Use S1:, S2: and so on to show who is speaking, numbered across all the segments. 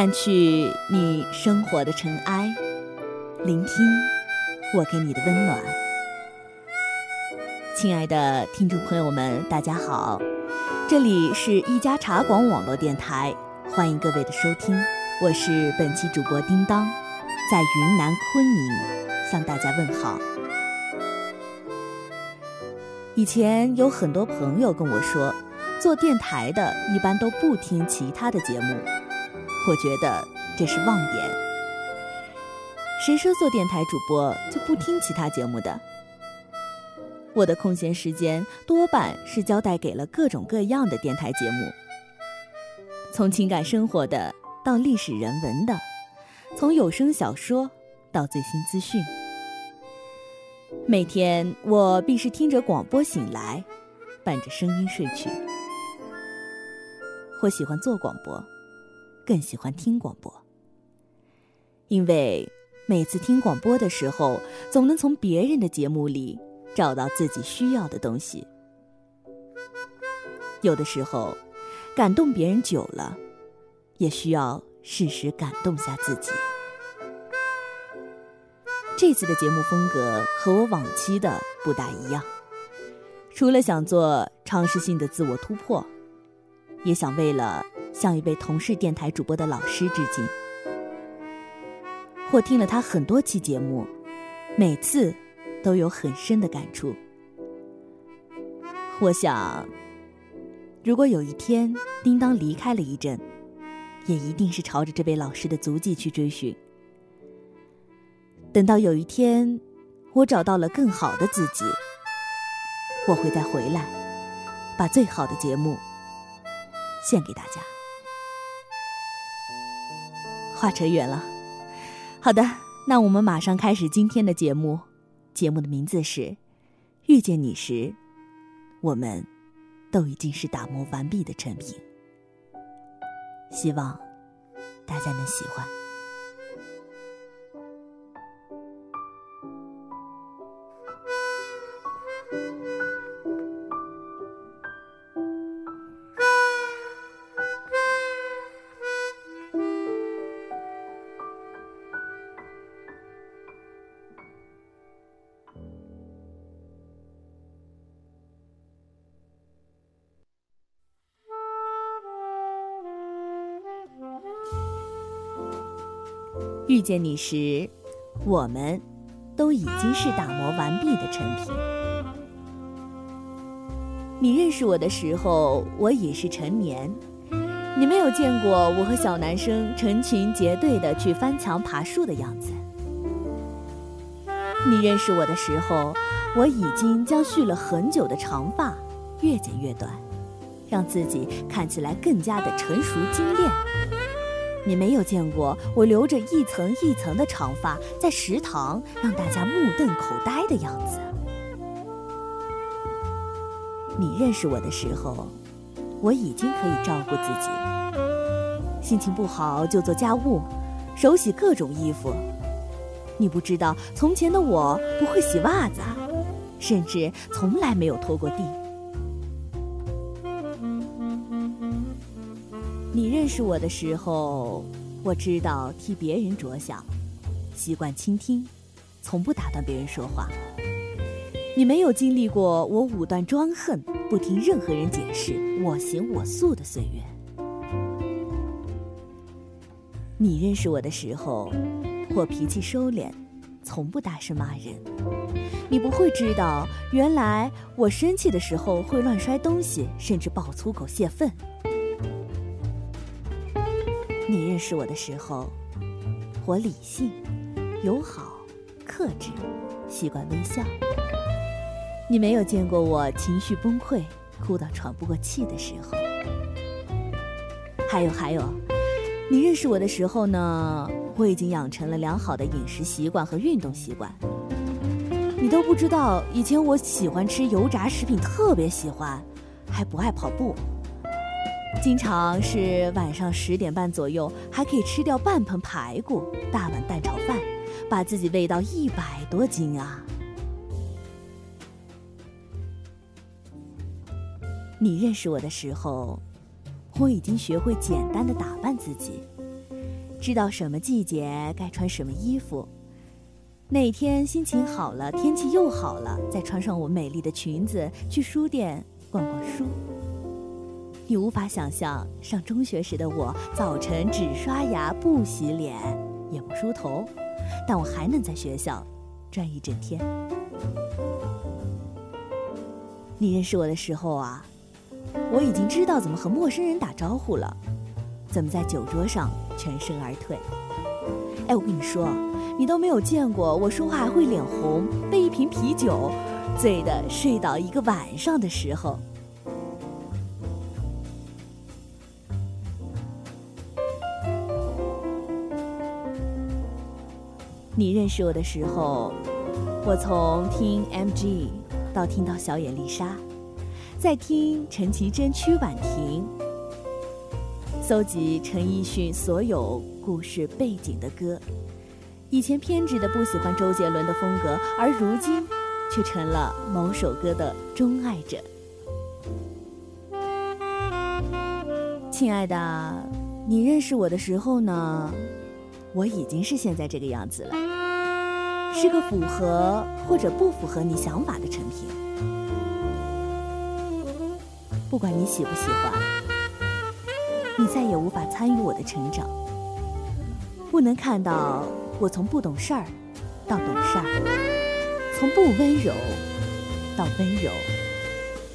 S1: 掸去你生活的尘埃，聆听我给你的温暖。亲爱的听众朋友们，大家好，这里是一家茶馆网络电台，欢迎各位的收听，我是本期主播叮当，在云南昆明向大家问好。以前有很多朋友跟我说，做电台的一般都不听其他的节目，我觉得这是妄言。谁说做电台主播就不听其他节目的？我的空闲时间多半是交代给了各种各样的电台节目，从情感生活的到历史人文的，从有声小说到最新资讯。每天我必是听着广播醒来，伴着声音睡去。我喜欢做广播，更喜欢听广播，因为每次听广播的时候，总能从别人的节目里找到自己需要的东西。有的时候，感动别人久了，也需要适时感动下自己。这次的节目风格和我往期的不大一样，除了想做尝试性的自我突破，也想为了向一位同是电台主播的老师致敬。或听了他很多期节目，每次都有很深的感触。我想，如果有一天叮当离开了一阵，也一定是朝着这位老师的足迹去追寻。等到有一天，我找到了更好的自己，我会再回来，把最好的节目献给大家。话扯远了，好的，那我们马上开始今天的节目。节目的名字是《遇见你时》，我们都已经是打磨完毕的成品，希望大家能喜欢。遇见你时，我们都已经是打磨完毕的成品。你认识我的时候，我已是成年。你没有见过我和小男生成群结队的去翻墙爬树的样子。你认识我的时候，我已经将蓄了很久的长发越剪越短，让自己看起来更加的成熟精炼。你没有见过我留着一层一层的长发在食堂让大家目瞪口呆的样子。你认识我的时候，我已经可以照顾自己，心情不好就做家务，手洗各种衣服。你不知道，从前的我不会洗袜子，甚至从来没有拖过地。识我的时候，我知道替别人着想，习惯倾听，从不打断别人说话。你没有经历过我武断专横、不听任何人解释、我行我素的岁月。你认识我的时候，我脾气收敛，从不大声骂人。你不会知道，原来我生气的时候会乱摔东西，甚至爆粗口泄愤。认识我的时候，我理性、友好、克制，习惯微笑。你没有见过我情绪崩溃、哭到喘不过气的时候。还有还有，你认识我的时候呢，我已经养成了良好的饮食习惯和运动习惯。你都不知道，以前我喜欢吃油炸食品，特别喜欢，还不爱跑步。经常是晚上十点半左右，还可以吃掉半盆排骨、大碗蛋炒饭，把自己喂到一百多斤啊！你认识我的时候，我已经学会简单的打扮自己，知道什么季节该穿什么衣服。哪天心情好了，天气又好了，再穿上我美丽的裙子去书店逛逛书。你无法想象上中学时的我，早晨只刷牙不洗脸，也不梳头，但我还能在学校转一整天。你认识我的时候啊，我已经知道怎么和陌生人打招呼了，怎么在酒桌上全身而退。哎，我跟你说，你都没有见过我说话还会脸红，被一瓶啤酒醉的睡倒一个晚上的时候。你认识我的时候，我从听 M.G. 到听到小野丽莎，再听陈绮贞、曲婉婷，搜集陈奕迅所有故事背景的歌。以前偏执的不喜欢周杰伦的风格，而如今却成了某首歌的钟爱者。亲爱的，你认识我的时候呢？我已经是现在这个样子了，是个符合或者不符合你想法的成品。不管你喜不喜欢，你再也无法参与我的成长，不能看到我从不懂事儿到懂事儿，从不温柔到温柔，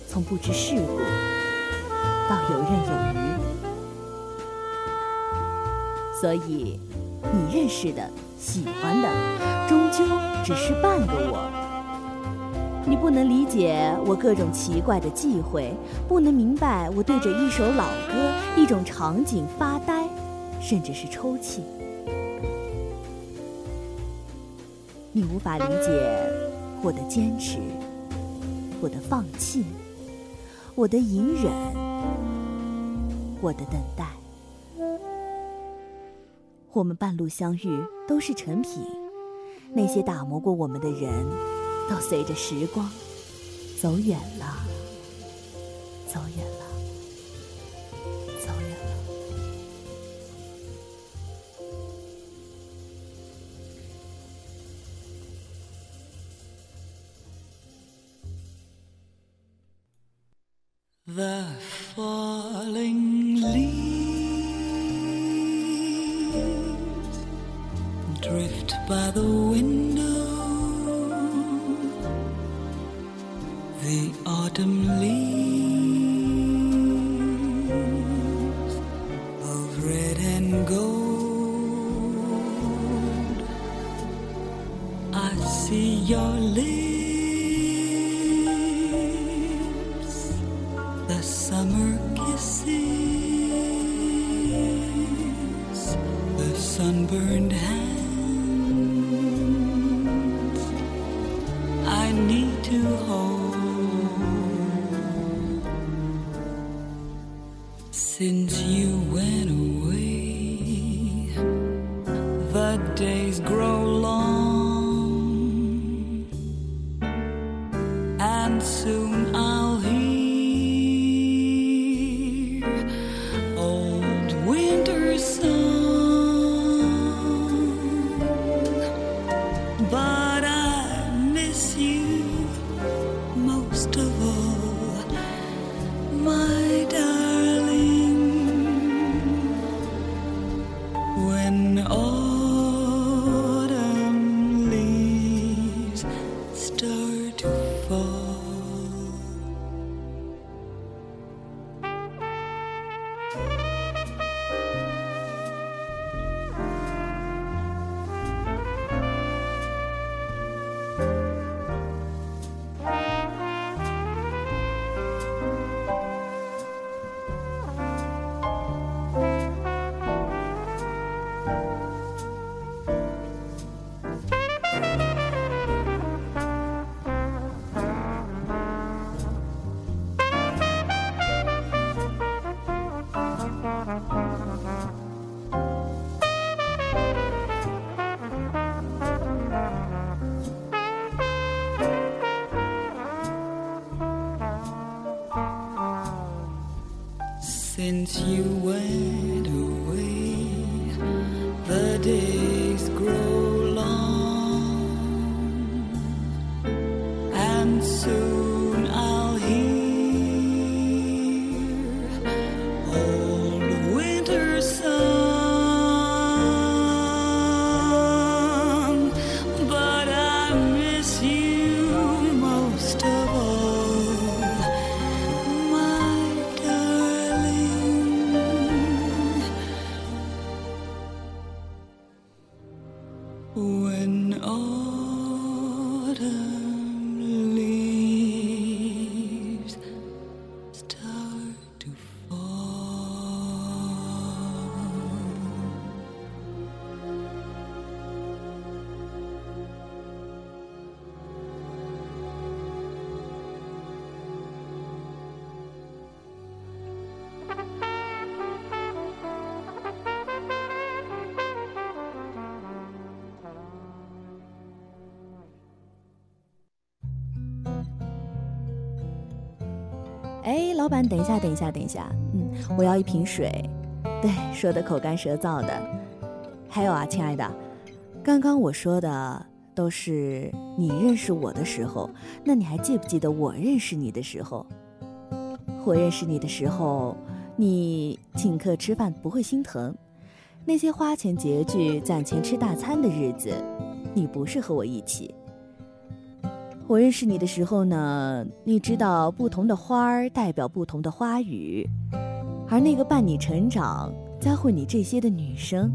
S1: 从不知世故到游刃有余。所以。你认识的、喜欢的，终究只是半个我。你不能理解我各种奇怪的忌讳，不能明白我对着一首老歌、一种场景发呆，甚至是抽泣。你无法理解我的坚持，我的放弃，我的隐忍，我的等待。我们半路相遇都是成品，那些打磨过我们的人，都随着时光走远了，走远了，
S2: autumn leaves the days grow long, Since you went When autumn
S1: 老板，等一下，等一下，等一下，嗯，我要一瓶水。”对，说的口干舌燥的。还有啊，亲爱的，刚刚我说的都是你认识我的时候，那你还记不记得我认识你的时候？我认识你的时候，你请客吃饭不会心疼，那些花钱拮据、攒钱吃大餐的日子，你不是和我一起。我认识你的时候呢，你知道不同的花儿代表不同的花语，而那个伴你成长、教会你这些的女生，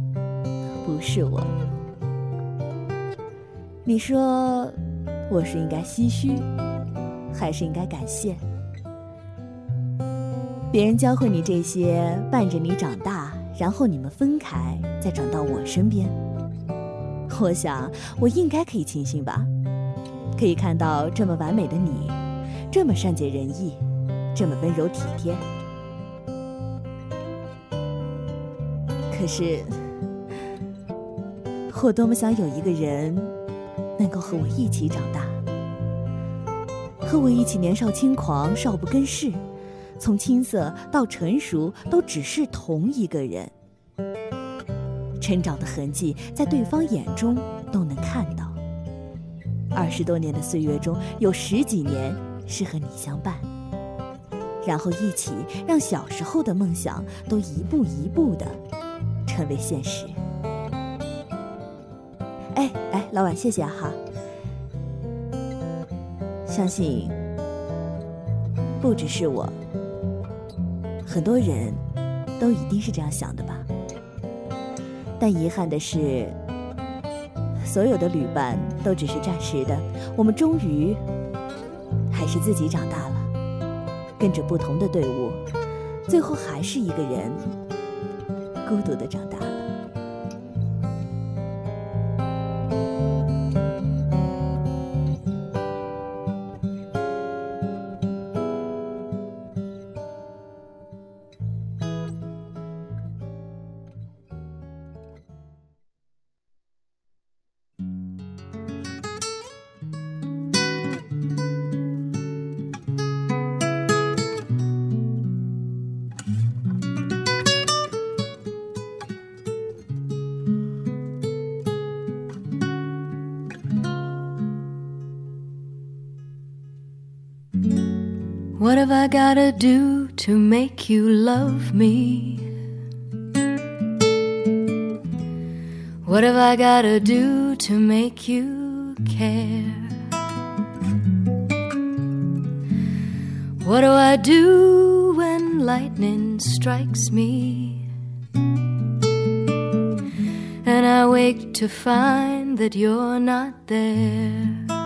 S1: 不是我。你说我是应该唏嘘，还是应该感谢？别人教会你这些，伴着你长大，然后你们分开，再转到我身边。我想，我应该可以庆幸吧。可以看到这么完美的你，这么善解人意，这么温柔体贴。可是，我多么想有一个人，能够和我一起长大，和我一起年少轻狂，少不更事，从青涩到成熟，都只是同一个人。成长的痕迹，在对方眼中都能看到。二十多年的岁月中，有十几年是和你相伴，然后一起让小时候的梦想都一步一步的成为现实。哎哎，老板，谢谢哈！相信不只是我，很多人都一定是这样想的吧。但遗憾的是。所有的旅伴都只是暂时的，我们终于还是自己长大了，跟着不同的队伍，最后还是一个人孤独的长大。
S3: What have I gotta do to make you love me? What have I gotta do to make you care? What do I do when lightning strikes me? And I wake to find that you're not there.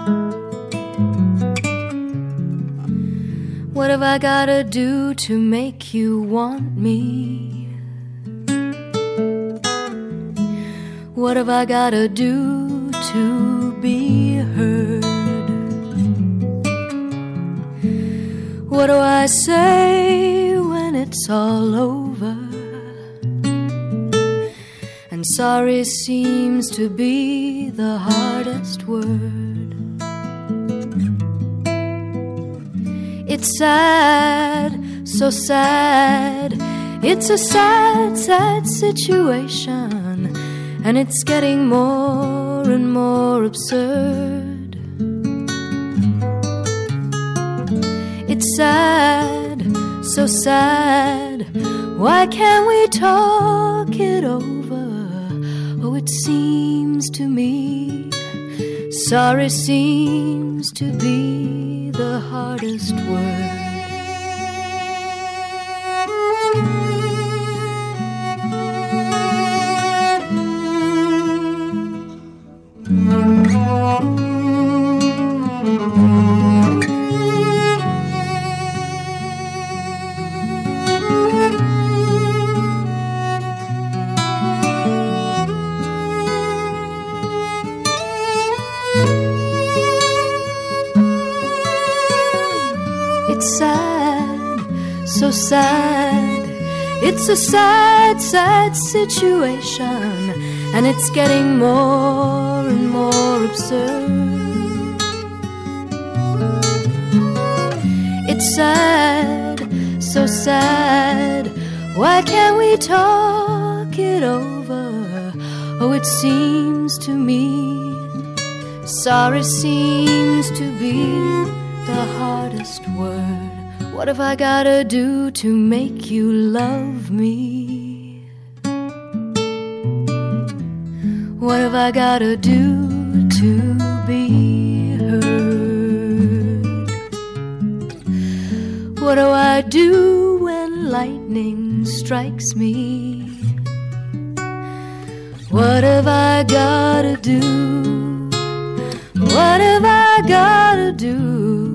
S3: What have I gotta do to make you want me? What have I gotta do to be heard? What do I say when it's all over? And sorry seems to be the hardest word. It's sad, so sad. It's a sad, sad situation. and it's getting more and more absurd. It's sad, so sad. Why can't we talk it over? Oh, it seems to me sorry seems to be the hardest word. Sad, so sad. It's a sad, sad situation, and it's getting more and more absurd. It's sad, so sad. Why can't we talk it over? Oh, it seems to me, sorry seems to be the hardest word. What have I gotta do to make you love me? What have I gotta do to be heard? What do I do when lightning strikes me? What have I gotta do? What have I gotta do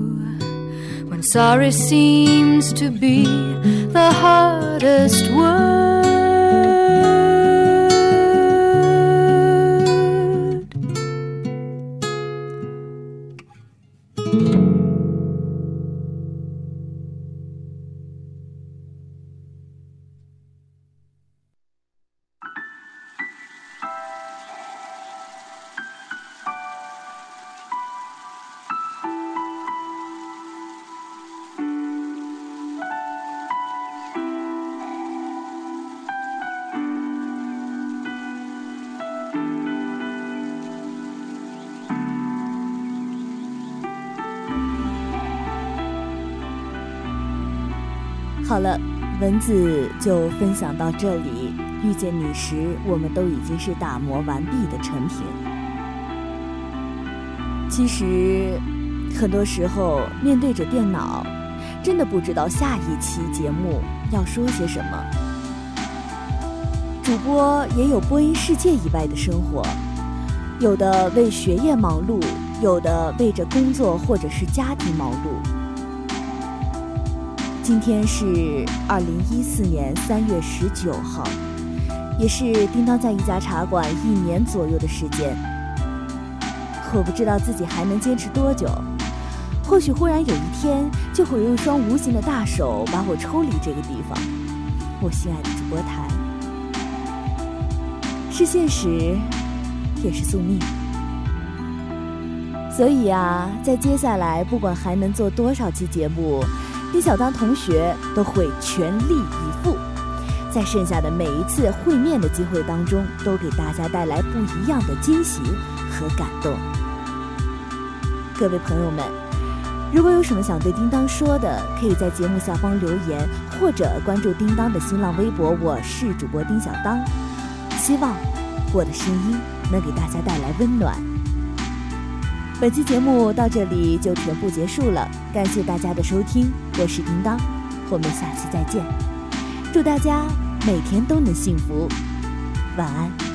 S3: sorry seems to be the hardest word?
S1: 好了，文字就分享到这里。遇见你时，我们都已经是打磨完毕的成品。其实，很多时候面对着电脑，真的不知道下一期节目要说些什么。主播也有播音世界以外的生活，有的为学业忙碌，有的为着工作或者是家庭忙碌。今天是二零一四年三月十九号，也是叮当在一家茶馆一年左右的时间。我不知道自己还能坚持多久，或许忽然有一天，就会有一双无形的大手把我抽离这个地方。我心爱的主播台，是现实，也是宿命。所以啊，在接下来，不管还能做多少期节目。丁小当同学都会全力以赴，在剩下的每一次会面的机会当中，都给大家带来不一样的惊喜和感动。各位朋友们，如果有什么想对叮当说的，可以在节目下方留言，或者关注叮当的新浪微博。我是主播丁小当，希望我的声音能给大家带来温暖。本期节目到这里就全部结束了，感谢大家的收听，我是叮当，我们下期再见，祝大家每天都能幸福，晚安。